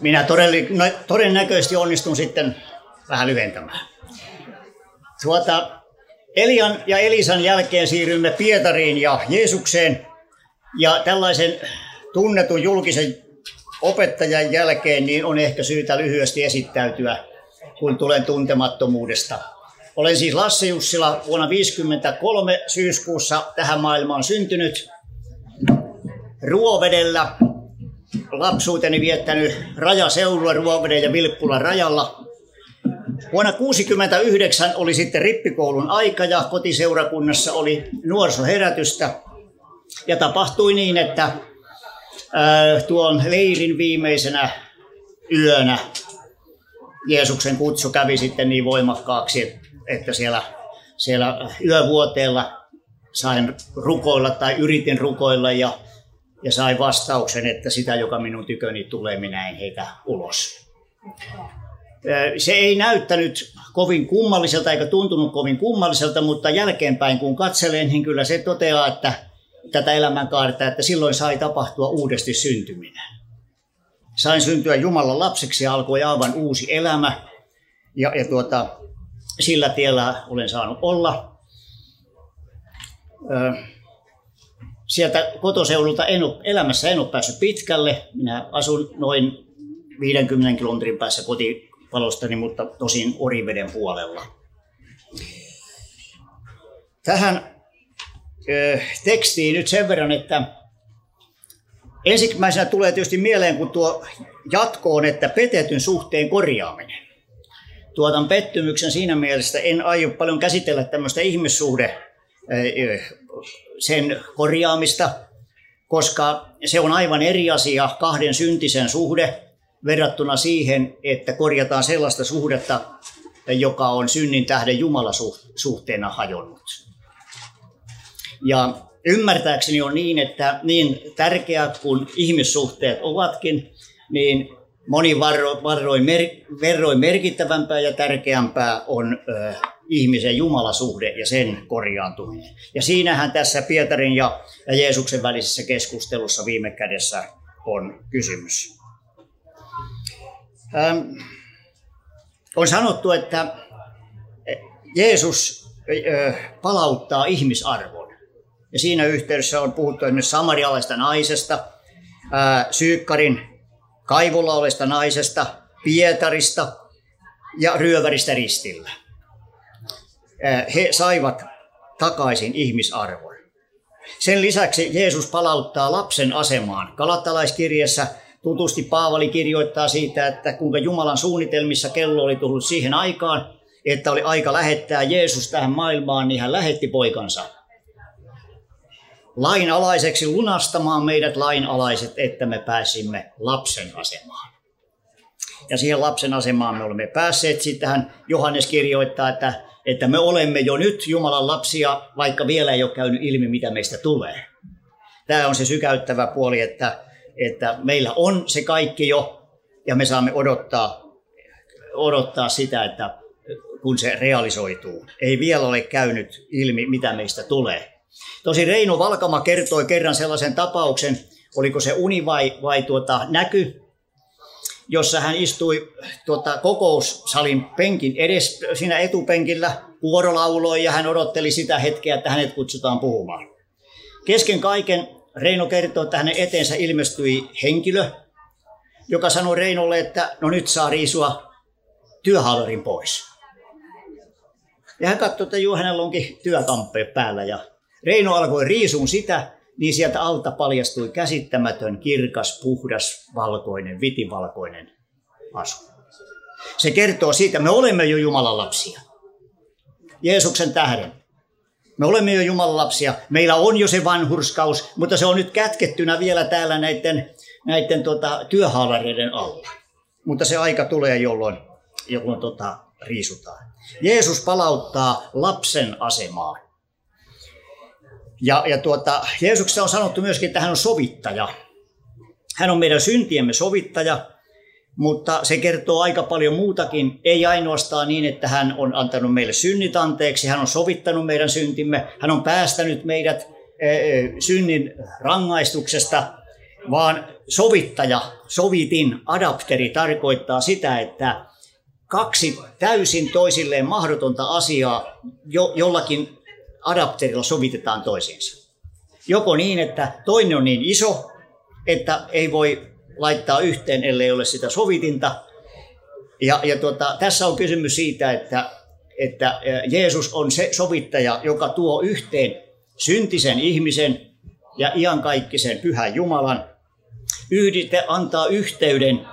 minä todelli, no, todennäköisesti onnistun sitten vähän lyhentämään. Tuota, Elian ja Elisan jälkeen siirrymme Pietariin ja Jeesukseen. Ja tällaisen tunnetun julkisen opettajan jälkeen niin on ehkä syytä lyhyesti esittäytyä, kun tulen tuntemattomuudesta. Olen siis Lasse Jussila vuonna 1953 syyskuussa tähän maailmaan syntynyt. Ruovedellä lapsuuteni viettänyt rajaseudulla Ruoveden ja Vilppulan rajalla. Vuonna 1969 oli sitten rippikoulun aika ja kotiseurakunnassa oli nuorisoherätystä. Ja tapahtui niin, että tuon leirin viimeisenä yönä Jeesuksen kutsu kävi sitten niin voimakkaaksi, että siellä, siellä yövuoteella sain rukoilla tai yritin rukoilla ja, ja sain vastauksen, että sitä, joka minun tyköni tulee, minä en heitä ulos. Se ei näyttänyt kovin kummalliselta eikä tuntunut kovin kummalliselta, mutta jälkeenpäin kun katselen, niin kyllä se toteaa, että tätä elämänkaarta, että silloin sai tapahtua uudesti syntyminen. Sain syntyä Jumalan lapseksi ja alkoi aivan uusi elämä. Ja, ja tuota, sillä tiellä olen saanut olla. Ö, sieltä kotoseudulta en ole, elämässä en ole päässyt pitkälle. Minä asun noin 50 kilometrin päässä kotipalostani, mutta tosin Oriveden puolella. Tähän tekstiin nyt sen verran, että ensimmäisenä tulee tietysti mieleen, kun tuo jatkoon, että petetyn suhteen korjaaminen. Tuotan pettymyksen siinä mielessä, en aio paljon käsitellä tämmöistä ihmissuhde sen korjaamista, koska se on aivan eri asia kahden syntisen suhde verrattuna siihen, että korjataan sellaista suhdetta, joka on synnin tähden Jumalasuhteena hajonnut. Ja ymmärtääkseni on niin, että niin tärkeät kuin ihmissuhteet ovatkin, niin moni varroin, mer, verroin merkittävämpää ja tärkeämpää on ö, ihmisen jumalasuhde ja sen korjaantuminen. Ja siinähän tässä Pietarin ja, Jeesuksen välisessä keskustelussa viime kädessä on kysymys. Ähm, on sanottu, että Jeesus palauttaa ihmisarvon. Ja siinä yhteydessä on puhuttu esimerkiksi samarialaista naisesta, Syykkarin kaivolla olesta naisesta, Pietarista ja ryöväristä ristillä. He saivat takaisin ihmisarvon. Sen lisäksi Jeesus palauttaa lapsen asemaan. Kalattalaiskirjassa tutusti Paavali kirjoittaa siitä, että kuinka Jumalan suunnitelmissa kello oli tullut siihen aikaan, että oli aika lähettää Jeesus tähän maailmaan, niin hän lähetti poikansa lainalaiseksi lunastamaan meidät lainalaiset, että me pääsimme lapsen asemaan. Ja siihen lapsen asemaan me olemme päässeet. Sittenhän Johannes kirjoittaa, että, että me olemme jo nyt Jumalan lapsia, vaikka vielä ei ole käynyt ilmi, mitä meistä tulee. Tämä on se sykäyttävä puoli, että, että meillä on se kaikki jo, ja me saamme odottaa, odottaa sitä, että kun se realisoituu. Ei vielä ole käynyt ilmi, mitä meistä tulee. Tosi Reino Valkama kertoi kerran sellaisen tapauksen, oliko se uni vai, vai tuota, näky, jossa hän istui tuota, kokoussalin penkin edes siinä etupenkillä, kuorolauloi ja hän odotteli sitä hetkeä, että hänet kutsutaan puhumaan. Kesken kaiken Reino kertoo, että hänen eteensä ilmestyi henkilö, joka sanoi Reinolle, että no nyt saa riisua työhaalarin pois. Ja hän katsoi, että juu, hänellä onkin työkamppeet päällä ja Reino alkoi riisuun sitä, niin sieltä alta paljastui käsittämätön, kirkas, puhdas, valkoinen, vitivalkoinen asu. Se kertoo siitä, me olemme jo Jumalan lapsia. Jeesuksen tähden. Me olemme jo Jumalan lapsia. Meillä on jo se vanhurskaus, mutta se on nyt kätkettynä vielä täällä näiden, näiden tota, työhaalareiden alla. Mutta se aika tulee, jolloin, jolloin tota, riisutaan. Jeesus palauttaa lapsen asemaan. Ja, ja tuota, Jeesuksesta on sanottu myöskin, että hän on sovittaja. Hän on meidän syntiemme sovittaja, mutta se kertoo aika paljon muutakin. Ei ainoastaan niin, että hän on antanut meille synnit anteeksi, hän on sovittanut meidän syntimme, hän on päästänyt meidät synnin rangaistuksesta vaan sovittaja, sovitin, adapteri tarkoittaa sitä, että kaksi täysin toisilleen mahdotonta asiaa jo, jollakin adapterilla sovitetaan toisiinsa. Joko niin, että toinen on niin iso, että ei voi laittaa yhteen, ellei ole sitä sovitinta. Ja, ja tuota, tässä on kysymys siitä, että, että Jeesus on se sovittaja, joka tuo yhteen syntisen ihmisen ja iankaikkisen pyhän Jumalan. Yhdite antaa yhteyden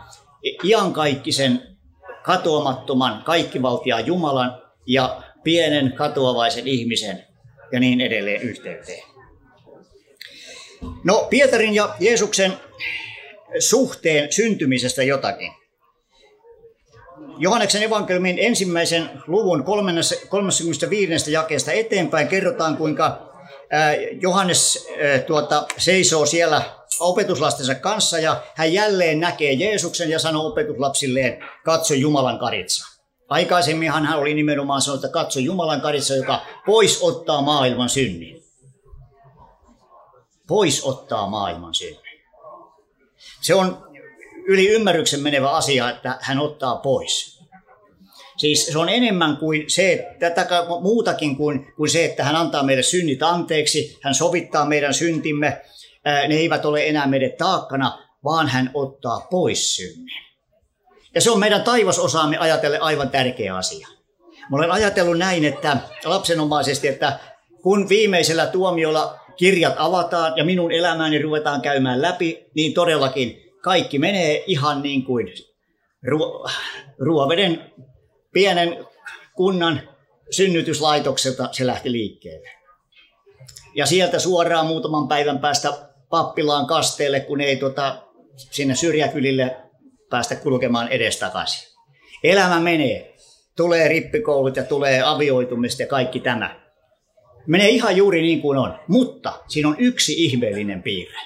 iankaikkisen katoamattoman kaikkivaltiaan Jumalan ja pienen katoavaisen ihmisen ja niin edelleen yhteyteen. No Pietarin ja Jeesuksen suhteen syntymisestä jotakin. Johanneksen evankeliumin ensimmäisen luvun 35. jakeesta eteenpäin kerrotaan, kuinka Johannes tuota, seisoo siellä opetuslastensa kanssa ja hän jälleen näkee Jeesuksen ja sanoo opetuslapsilleen, katso Jumalan karitsa. Aikaisemminhan hän oli nimenomaan sanonut, että katso Jumalan karitsa, joka pois ottaa maailman synnin. Pois ottaa maailman synnin. Se on yli ymmärryksen menevä asia, että hän ottaa pois. Siis se on enemmän kuin se, tätä muutakin kuin, kuin se, että hän antaa meille synnit anteeksi, hän sovittaa meidän syntimme, ne eivät ole enää meidän taakkana, vaan hän ottaa pois synnin. Ja se on meidän taivasosaamme ajatelle aivan tärkeä asia. Mä olen ajatellut näin, että lapsenomaisesti, että kun viimeisellä tuomiolla kirjat avataan ja minun elämääni ruvetaan käymään läpi, niin todellakin kaikki menee ihan niin kuin Ruo- Ruoveden pienen kunnan synnytyslaitokselta se lähti liikkeelle. Ja sieltä suoraan muutaman päivän päästä pappilaan kasteelle, kun ei tota, sinne syrjäkylille päästä kulkemaan edestakaisin. Elämä menee. Tulee rippikoulut ja tulee avioitumista ja kaikki tämä. Menee ihan juuri niin kuin on, mutta siinä on yksi ihmeellinen piirre.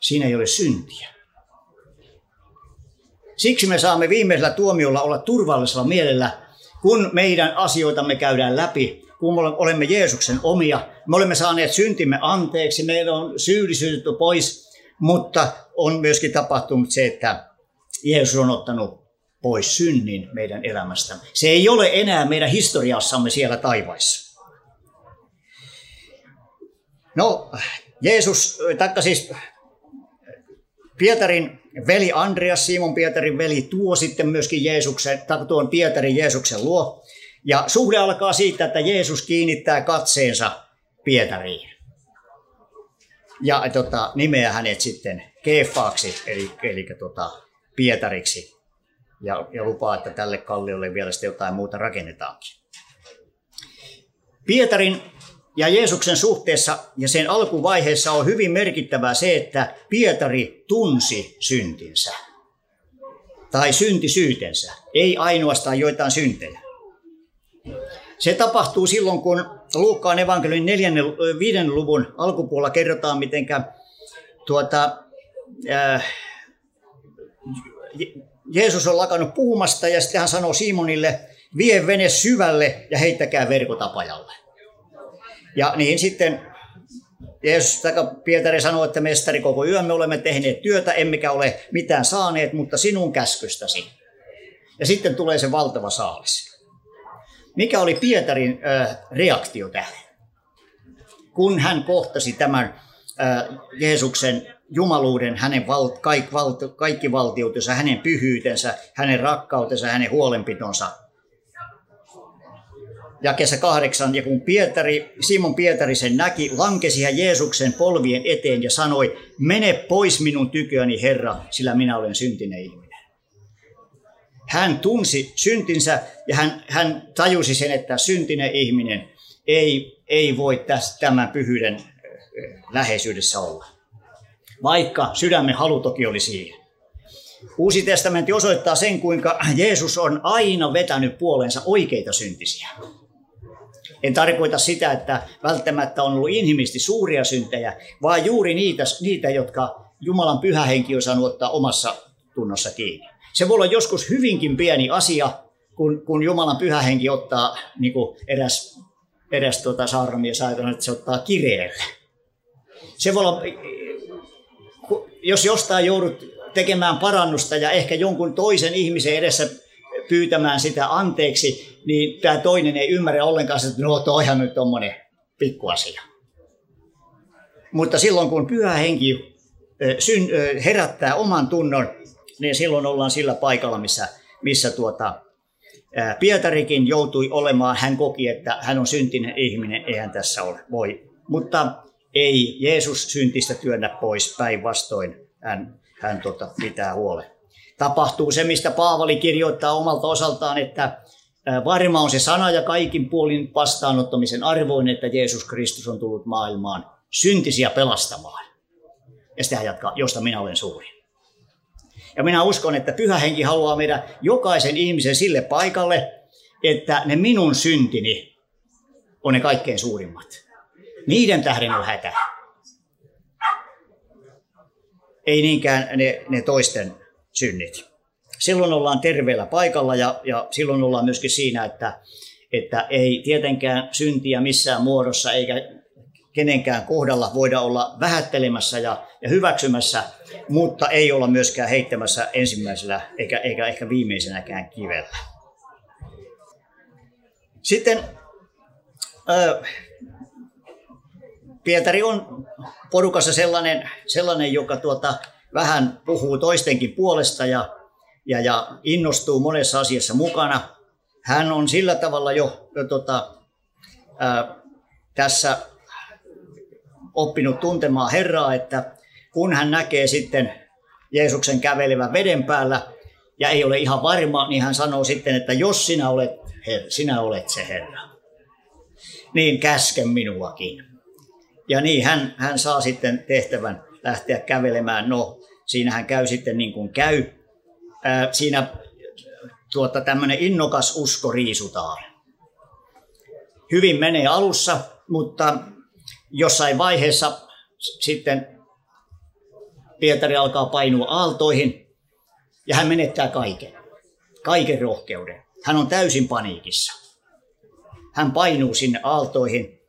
Siinä ei ole syntiä. Siksi me saamme viimeisellä tuomiolla olla turvallisella mielellä, kun meidän asioitamme käydään läpi, kun me olemme Jeesuksen omia. Me olemme saaneet syntimme anteeksi, meillä on syyllisyytetty pois, mutta on myöskin tapahtunut se, että Jeesus on ottanut pois synnin meidän elämästä. Se ei ole enää meidän historiassamme siellä taivaissa. No, Jeesus, taikka siis Pietarin veli Andreas, Simon Pietarin veli, tuo sitten myöskin Jeesuksen, tai tuon Pietarin Jeesuksen luo. Ja suhde alkaa siitä, että Jeesus kiinnittää katseensa Pietariin. Ja tota, nimeää hänet sitten Keefaaksi, eli, eli tota, Pietariksi. Ja, ja lupaa, että tälle kalliolle vielä sitten jotain muuta rakennetaankin. Pietarin ja Jeesuksen suhteessa ja sen alkuvaiheessa on hyvin merkittävää se, että Pietari tunsi syntinsä. Tai syntisyytensä, ei ainoastaan joitain syntejä. Se tapahtuu silloin, kun Luukkaan evankeliumin 4, 5. luvun alkupuolella kerrotaan, miten tuota, äh, Jeesus on lakannut puhumasta ja sitten hän sanoo Simonille, vie vene syvälle ja heittäkää verkotapajalle. Ja niin sitten Jeesus tai Pietari sanoi, että mestari koko yön me olemme tehneet työtä, emmekä ole mitään saaneet, mutta sinun käskystäsi. Ja sitten tulee se valtava saalis. Mikä oli Pietarin äh, reaktio tähän? Kun hän kohtasi tämän äh, Jeesuksen jumaluuden, hänen val, kaik, val, kaikki valtiutensa, hänen pyhyytensä, hänen rakkautensa, hänen huolenpitonsa. Ja kesä kahdeksan, ja kun Pietari, Simon Pietari sen näki, lankesi hän Jeesuksen polvien eteen ja sanoi, mene pois minun tyköni, Herra, sillä minä olen syntinen ihminen. Hän tunsi syntinsä ja hän, hän tajusi sen, että syntinen ihminen ei, ei voi tästä, tämän pyhyyden läheisyydessä olla. Vaikka sydämen halu toki oli siihen. Uusi testamentti osoittaa sen, kuinka Jeesus on aina vetänyt puoleensa oikeita syntisiä. En tarkoita sitä, että välttämättä on ollut inhimillisesti suuria syntejä, vaan juuri niitä, niitä jotka Jumalan pyhä henki on saanut ottaa omassa tunnossa kiinni. Se voi olla joskus hyvinkin pieni asia, kun, kun Jumalan pyhä henki ottaa, niin kuin eräs, eräs tuota, saarnamies ajatellaan, että se ottaa kireelle. Se voi olla jos jostain joudut tekemään parannusta ja ehkä jonkun toisen ihmisen edessä pyytämään sitä anteeksi, niin tämä toinen ei ymmärrä ollenkaan, että no toihan nyt tuommoinen pikkuasia. Mutta silloin kun pyhä henki herättää oman tunnon, niin silloin ollaan sillä paikalla, missä, missä tuota, Pietarikin joutui olemaan, hän koki, että hän on syntinen ihminen, eihän tässä ole voi. Mutta ei Jeesus syntistä työnnä pois, päinvastoin hän, hän tota, pitää huolen. Tapahtuu se, mistä Paavali kirjoittaa omalta osaltaan, että varma on se sana ja kaikin puolin vastaanottamisen arvoinen, että Jeesus Kristus on tullut maailmaan syntisiä pelastamaan. Ja sitten hän jatkaa, josta minä olen suuri. Ja minä uskon, että pyhä henki haluaa meidän jokaisen ihmisen sille paikalle, että ne minun syntini on ne kaikkein suurimmat. Niiden tähden on hätä. Ei niinkään ne, ne toisten synnit. Silloin ollaan terveellä paikalla ja, ja silloin ollaan myöskin siinä, että, että ei tietenkään syntiä missään muodossa eikä kenenkään kohdalla voida olla vähättelemässä ja, ja hyväksymässä, mutta ei olla myöskään heittämässä ensimmäisellä eikä, eikä ehkä viimeisenäkään kivellä. Sitten äh, Pietari on porukassa sellainen, sellainen joka tuota, vähän puhuu toistenkin puolesta ja, ja, ja innostuu monessa asiassa mukana. Hän on sillä tavalla jo, jo tota, ää, tässä oppinut tuntemaan Herraa, että kun hän näkee sitten Jeesuksen kävelevän veden päällä ja ei ole ihan varma, niin hän sanoo sitten, että jos sinä olet, her, sinä olet se Herra, niin käske minuakin. Ja niin hän, hän saa sitten tehtävän lähteä kävelemään. No, siinä hän käy sitten niin kuin käy. Ää, siinä tuota, tämmöinen innokas usko riisutaan. Hyvin menee alussa, mutta jossain vaiheessa sitten Pietari alkaa painua aaltoihin ja hän menettää kaiken, kaiken rohkeuden. Hän on täysin paniikissa. Hän painuu sinne aaltoihin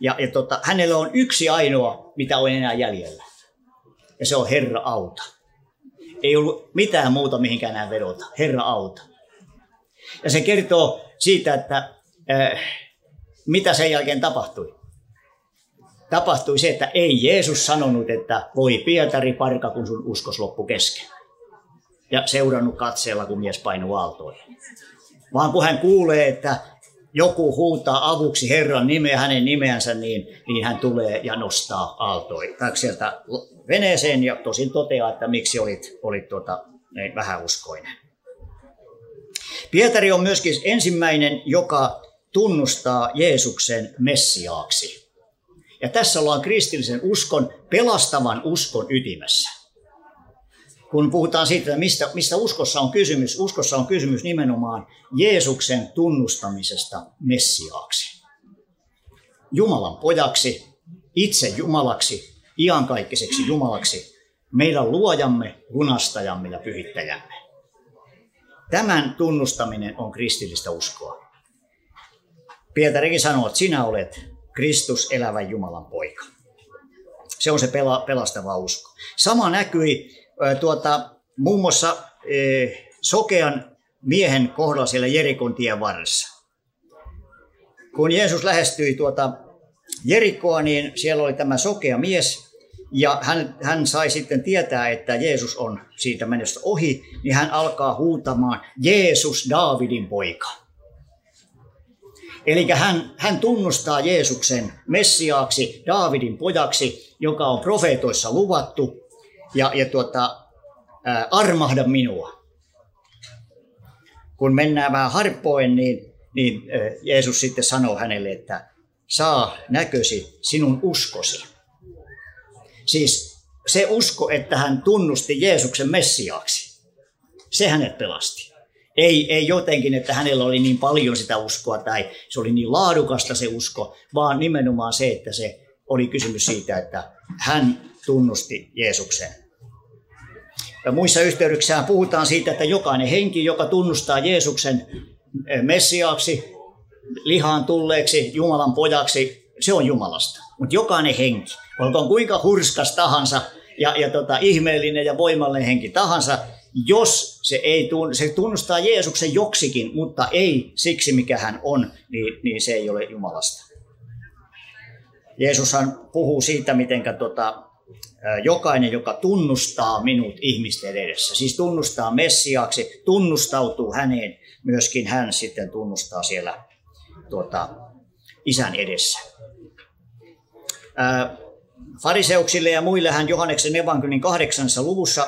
ja, ja tota, hänellä on yksi ainoa, mitä on enää jäljellä. Ja se on Herra auta. Ei ollut mitään muuta mihinkään enää vedota. Herra auta. Ja se kertoo siitä, että äh, mitä sen jälkeen tapahtui tapahtui se, että ei Jeesus sanonut, että voi Pietari parka, kun sun uskos loppu kesken. Ja seurannut katseella, kun mies painuu aaltoihin. Vaan kun hän kuulee, että joku huutaa avuksi Herran nimeä, hänen nimeänsä, niin, niin hän tulee ja nostaa aaltoihin. Tai sieltä veneeseen ja tosin toteaa, että miksi olit, olit tuota, niin vähäuskoinen. Pietari on myöskin ensimmäinen, joka tunnustaa Jeesuksen Messiaaksi. Ja tässä ollaan kristillisen uskon, pelastavan uskon ytimessä. Kun puhutaan siitä, mistä, mistä uskossa on kysymys, uskossa on kysymys nimenomaan Jeesuksen tunnustamisesta Messiaaksi. Jumalan pojaksi, itse Jumalaksi, iankaikkaiseksi Jumalaksi, meidän luojamme, lunastajamme ja pyhittäjämme. Tämän tunnustaminen on kristillistä uskoa. Pietarikin sanoo, että sinä olet Kristus elävän Jumalan poika. Se on se pela, pelastava usko. Sama näkyi tuota, muun muassa sokean miehen kohdalla siellä Jerikon tien varressa. Kun Jeesus lähestyi tuota Jerikkoa, niin siellä oli tämä sokea mies, ja hän, hän sai sitten tietää, että Jeesus on siitä mennessä ohi, niin hän alkaa huutamaan, Jeesus, Daavidin poika. Eli hän, hän tunnustaa Jeesuksen Messiaaksi, Daavidin pojaksi, joka on profeetoissa luvattu, ja, ja tuota, ää, armahda minua. Kun mennään vähän harppoen, niin, niin ää, Jeesus sitten sanoo hänelle, että saa näkösi sinun uskosi. Siis se usko, että hän tunnusti Jeesuksen Messiaaksi, se hänet pelasti. Ei, ei jotenkin, että hänellä oli niin paljon sitä uskoa tai se oli niin laadukasta se usko, vaan nimenomaan se, että se oli kysymys siitä, että hän tunnusti Jeesuksen. Ja muissa yhteyksissä puhutaan siitä, että jokainen henki, joka tunnustaa Jeesuksen eh, messiaaksi, lihaan tulleeksi, Jumalan pojaksi, se on Jumalasta. Mutta jokainen henki, olkoon kuinka hurskas tahansa ja, ja tota, ihmeellinen ja voimallinen henki tahansa, jos se, ei tunn, se tunnustaa Jeesuksen joksikin, mutta ei siksi, mikä hän on, niin, niin se ei ole Jumalasta. Jeesushan puhuu siitä, miten tota, jokainen, joka tunnustaa minut ihmisten edessä, siis tunnustaa Messiaaksi, tunnustautuu häneen, myöskin hän sitten tunnustaa siellä tuota, isän edessä. Ää, fariseuksille ja muille hän Johanneksen evankelin kahdeksannessa luvussa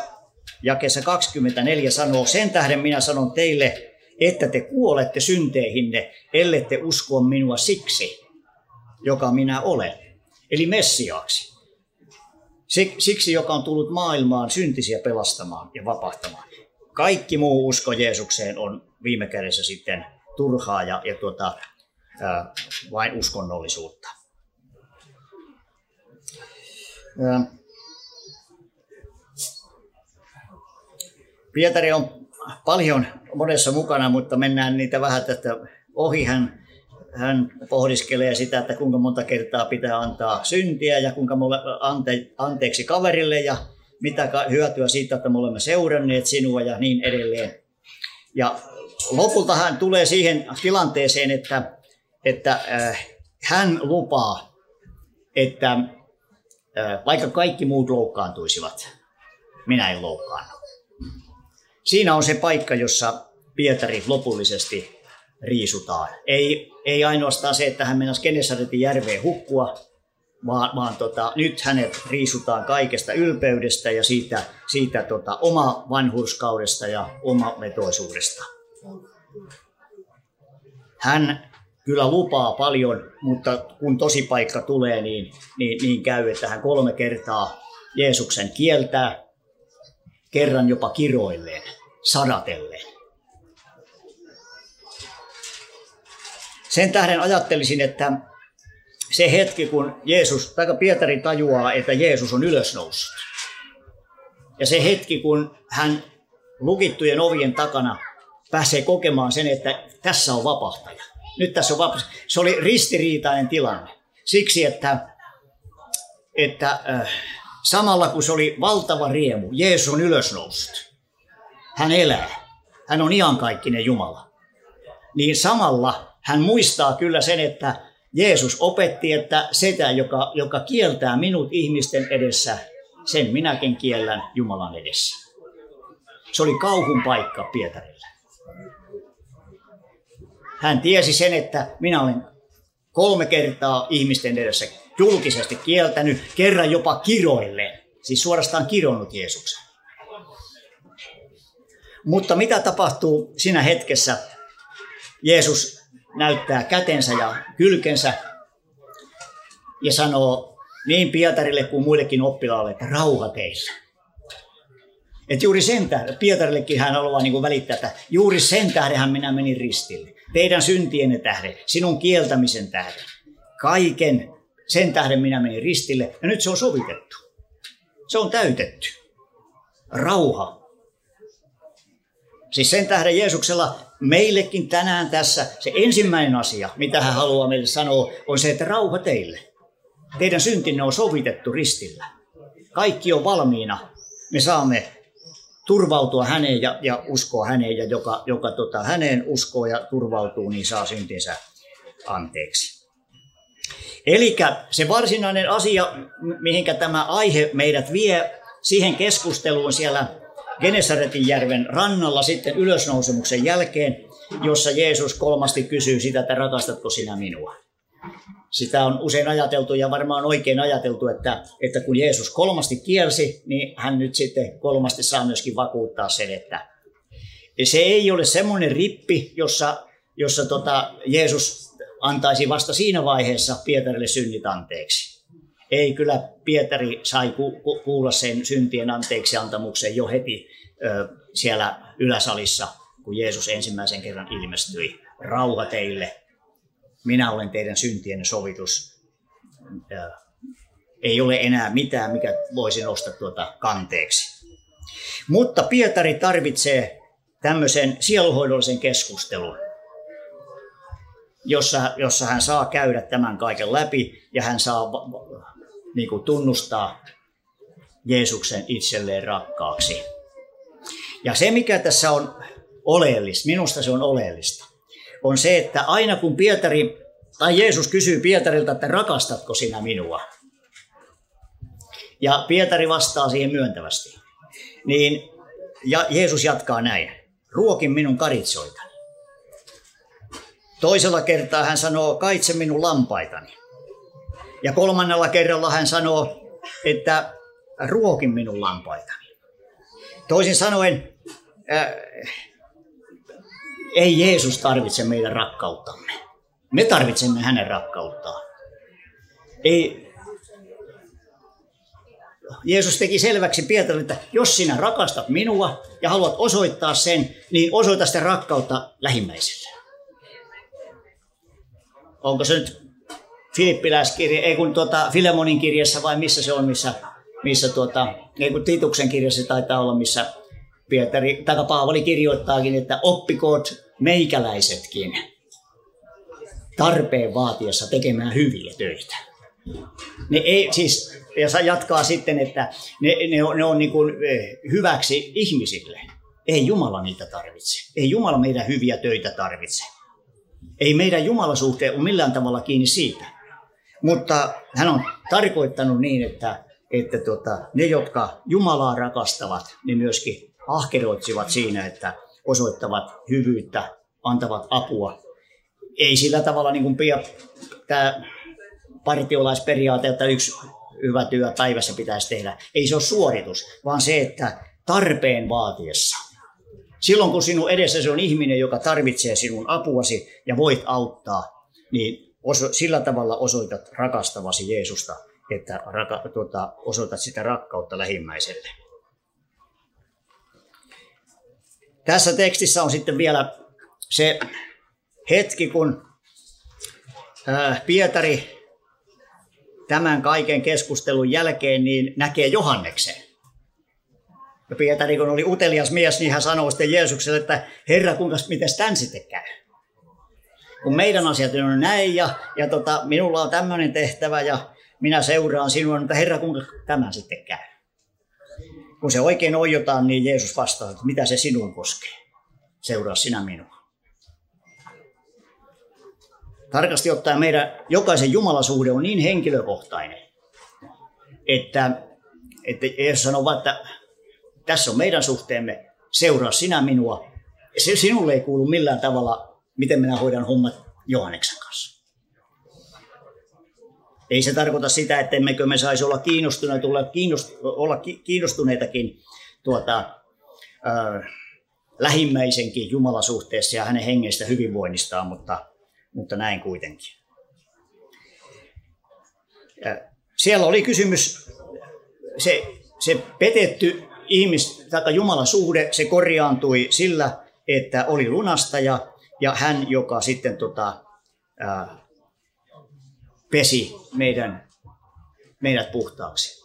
jakeessa 24 sanoo, sen tähden minä sanon teille, että te kuolette synteihinne, ellette uskoa minua siksi, joka minä olen, eli Messiaaksi. Siksi, joka on tullut maailmaan syntisiä pelastamaan ja vapahtamaan. Kaikki muu usko Jeesukseen on viime kädessä sitten turhaa ja, ja tuota, ää, vain uskonnollisuutta. Ää, Pietari on paljon monessa mukana, mutta mennään niitä vähän tästä ohi. Hän, hän pohdiskelee sitä, että kuinka monta kertaa pitää antaa syntiä ja kuinka me ante, anteeksi kaverille ja mitä hyötyä siitä, että me olemme seuranneet sinua ja niin edelleen. Ja lopulta hän tulee siihen tilanteeseen, että, että äh, hän lupaa, että äh, vaikka kaikki muut loukkaantuisivat, minä en loukkaannut. Siinä on se paikka, jossa Pietari lopullisesti riisutaan. Ei, ei ainoastaan se, että hän mennäisi Genesaretin järveen hukkua, vaan, vaan tota, nyt hänet riisutaan kaikesta ylpeydestä ja siitä, siitä tota, oma vanhurskaudesta ja oma vetoisuudesta. Hän kyllä lupaa paljon, mutta kun tosi paikka tulee, niin, niin, niin käy, että hän kolme kertaa Jeesuksen kieltää, kerran jopa kiroilleen, sadatelleen. Sen tähden ajattelisin, että se hetki, kun Jeesus, tai Pietari tajuaa, että Jeesus on ylösnoussut. Ja se hetki, kun hän lukittujen ovien takana pääsee kokemaan sen, että tässä on vapahtaja. Nyt tässä on vapahtaja. Se oli ristiriitainen tilanne. Siksi, että, että äh, samalla kun se oli valtava riemu, Jeesus on ylösnoussut. Hän elää. Hän on iankaikkinen Jumala. Niin samalla hän muistaa kyllä sen, että Jeesus opetti, että sitä, joka, joka kieltää minut ihmisten edessä, sen minäkin kiellän Jumalan edessä. Se oli kauhun paikka Pietarille. Hän tiesi sen, että minä olen kolme kertaa ihmisten edessä julkisesti kieltänyt, kerran jopa kiroilleen, siis suorastaan kironnut Jeesuksen. Mutta mitä tapahtuu siinä hetkessä? Jeesus näyttää kätensä ja kylkensä ja sanoo niin Pietarille kuin muillekin oppilaalle, että rauha teille. Et juuri sen tähden, Pietarillekin hän haluaa niin kuin välittää, että juuri sen tähden minä menin ristille. Teidän syntienne tähden, sinun kieltämisen tähden. Kaiken sen tähden minä menin ristille ja nyt se on sovitettu. Se on täytetty. Rauha. Siis sen tähden Jeesuksella meillekin tänään tässä se ensimmäinen asia, mitä hän haluaa meille sanoa, on se, että rauha teille. Teidän syntinne on sovitettu ristillä. Kaikki on valmiina. Me saamme turvautua häneen ja, ja uskoa häneen, ja joka, joka tota, häneen uskoo ja turvautuu, niin saa syntinsä anteeksi. Eli se varsinainen asia, mihinkä tämä aihe meidät vie siihen keskusteluun siellä Genesaretin järven rannalla sitten ylösnousemuksen jälkeen, jossa Jeesus kolmasti kysyy sitä, että rakastatko sinä minua. Sitä on usein ajateltu ja varmaan oikein ajateltu, että, että kun Jeesus kolmasti kielsi, niin hän nyt sitten kolmasti saa myöskin vakuuttaa sen, että se ei ole semmoinen rippi, jossa, jossa tota Jeesus antaisi vasta siinä vaiheessa Pietarille synnit anteeksi. Ei, kyllä Pietari sai ku, ku, kuulla sen syntien anteeksi antamuksen jo heti ö, siellä yläsalissa, kun Jeesus ensimmäisen kerran ilmestyi. Rauha teille, minä olen teidän syntienne sovitus. Ö, ei ole enää mitään, mikä voisi nostaa tuota kanteeksi. Mutta Pietari tarvitsee tämmöisen sieluhoidollisen keskustelun, jossa, jossa hän saa käydä tämän kaiken läpi ja hän saa niin kuin tunnustaa Jeesuksen itselleen rakkaaksi. Ja se, mikä tässä on oleellista, minusta se on oleellista, on se, että aina kun Pietari tai Jeesus kysyy Pietarilta, että rakastatko sinä minua? Ja Pietari vastaa siihen myöntävästi. Niin ja Jeesus jatkaa näin. Ruokin minun karitsoitani. Toisella kertaa hän sanoo, kaitse minun lampaitani. Ja kolmannella kerralla hän sanoo, että ruokin minun lampaitani. Toisin sanoen, äh, ei Jeesus tarvitse meidän rakkauttamme. Me tarvitsemme hänen rakkauttaan. Ei, Jeesus teki selväksi Pietarille, että jos sinä rakastat minua ja haluat osoittaa sen, niin osoita sitä rakkautta lähimmäiselle. Onko se nyt Filippiläiskirja, ei kun tuota, Filemonin kirjassa vai missä se on, missä, missä tuota, ei kun Tituksen kirjassa taitaa olla, missä Pietari, tai Paavali kirjoittaakin, että oppikoot meikäläisetkin tarpeen vaatiessa tekemään hyviä töitä. Ne ei, siis, ja jatkaa sitten, että ne, ne on, ne on niin kuin eh, hyväksi ihmisille. Ei Jumala niitä tarvitse. Ei Jumala meidän hyviä töitä tarvitse. Ei meidän Jumalasuhteen ole millään tavalla kiinni siitä. Mutta hän on tarkoittanut niin, että, että tota, ne, jotka Jumalaa rakastavat, ne myöskin ahkeroitsivat siinä, että osoittavat hyvyyttä, antavat apua. Ei sillä tavalla niin kuin pia, tämä partiolaisperiaate, että yksi hyvä työ päivässä pitäisi tehdä. Ei se ole suoritus, vaan se, että tarpeen vaatiessa. Silloin kun sinun edessä se on ihminen, joka tarvitsee sinun apuasi ja voit auttaa, niin oso, sillä tavalla osoitat rakastavasi Jeesusta, että raka, tuota, osoitat sitä rakkautta lähimmäiselle. Tässä tekstissä on sitten vielä se hetki, kun Pietari tämän kaiken keskustelun jälkeen niin näkee Johanneksen. Ja Pietari, kun oli utelias mies, niin hän sanoi sitten Jeesukselle, että Herra, kuinka, miten tämän sitten käy? Kun meidän asiat on näin ja, ja tota, minulla on tämmöinen tehtävä ja minä seuraan sinua, mutta Herra, kuinka tämä sitten käy? Kun se oikein oijotaan, niin Jeesus vastaa, että mitä se sinun koskee. Seuraa sinä minua. Tarkasti ottaen meidän jokaisen jumalasuhde on niin henkilökohtainen, että, että Jeesus sanoo että tässä on meidän suhteemme, seuraa sinä minua. Se sinulle ei kuulu millään tavalla, miten minä hoidan hommat Johanneksen kanssa. Ei se tarkoita sitä, että emmekö me saisi olla kiinnostuneita, olla, kiinnost, olla kiinnostuneitakin tuota, äh, lähimmäisenkin Jumalasuhteessa ja hänen hengestä hyvinvoinnistaan, mutta, mutta näin kuitenkin. Ja siellä oli kysymys, se, se petetty ihmis, tai Jumalan suhde, se korjaantui sillä, että oli lunastaja ja hän, joka sitten tota, ää, pesi meidän, meidät puhtaaksi.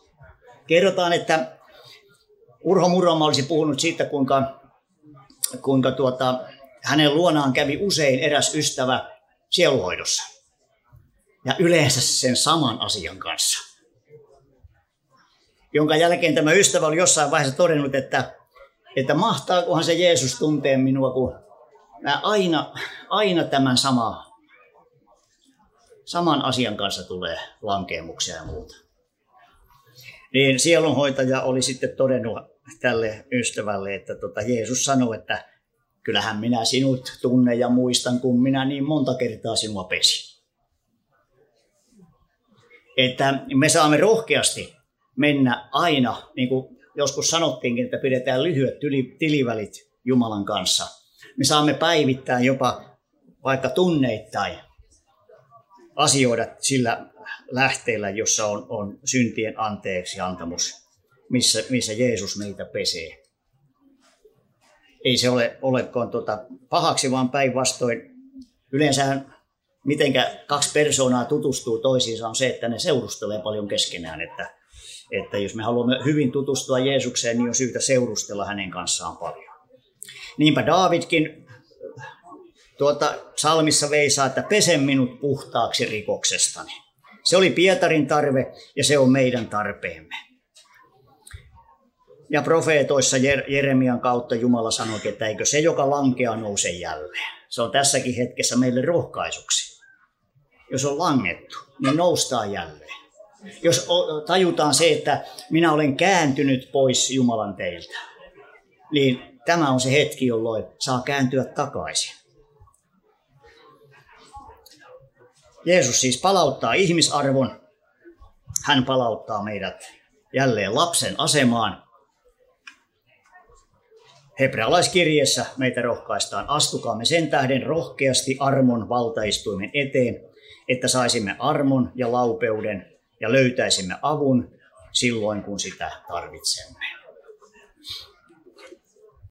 Kerrotaan, että Urho Muroma olisi puhunut siitä, kuinka, kuinka tuota, hänen luonaan kävi usein eräs ystävä sieluhoidossa. Ja yleensä sen saman asian kanssa jonka jälkeen tämä ystävä oli jossain vaiheessa todennut, että, että mahtaakohan se Jeesus tuntee minua, kun mä aina, aina tämän sama, saman asian kanssa tulee lankeemuksia ja muuta. Niin sielunhoitaja oli sitten todennut tälle ystävälle, että tota Jeesus sanoi, että kyllähän minä sinut tunne ja muistan, kun minä niin monta kertaa sinua pesin. Että me saamme rohkeasti mennä aina, niin kuin joskus sanottiinkin, että pidetään lyhyet tilivälit Jumalan kanssa. Me saamme päivittää jopa vaikka tunneittain asioida sillä lähteellä, jossa on, on syntien anteeksi antamus, missä, missä Jeesus meitä pesee. Ei se ole olekaan tuota pahaksi, vaan päinvastoin. Yleensä mitenkä kaksi persoonaa tutustuu toisiinsa on se, että ne seurustelee paljon keskenään, että että jos me haluamme hyvin tutustua Jeesukseen, niin on syytä seurustella hänen kanssaan paljon. Niinpä Davidkin tuota, salmissa veisaa, että pese minut puhtaaksi rikoksestani. Se oli Pietarin tarve ja se on meidän tarpeemme. Ja profeetoissa Jeremian kautta Jumala sanoi, että eikö se, joka lankeaa, nouse jälleen. Se on tässäkin hetkessä meille rohkaisuksi. Jos on langettu, niin noustaan jälleen. Jos tajutaan se, että minä olen kääntynyt pois Jumalan teiltä, niin tämä on se hetki, jolloin saa kääntyä takaisin. Jeesus siis palauttaa ihmisarvon. Hän palauttaa meidät jälleen lapsen asemaan. Hebrealaiskirjeessä meitä rohkaistaan, astukaamme sen tähden rohkeasti armon valtaistuimen eteen, että saisimme armon ja laupeuden ja löytäisimme avun silloin, kun sitä tarvitsemme.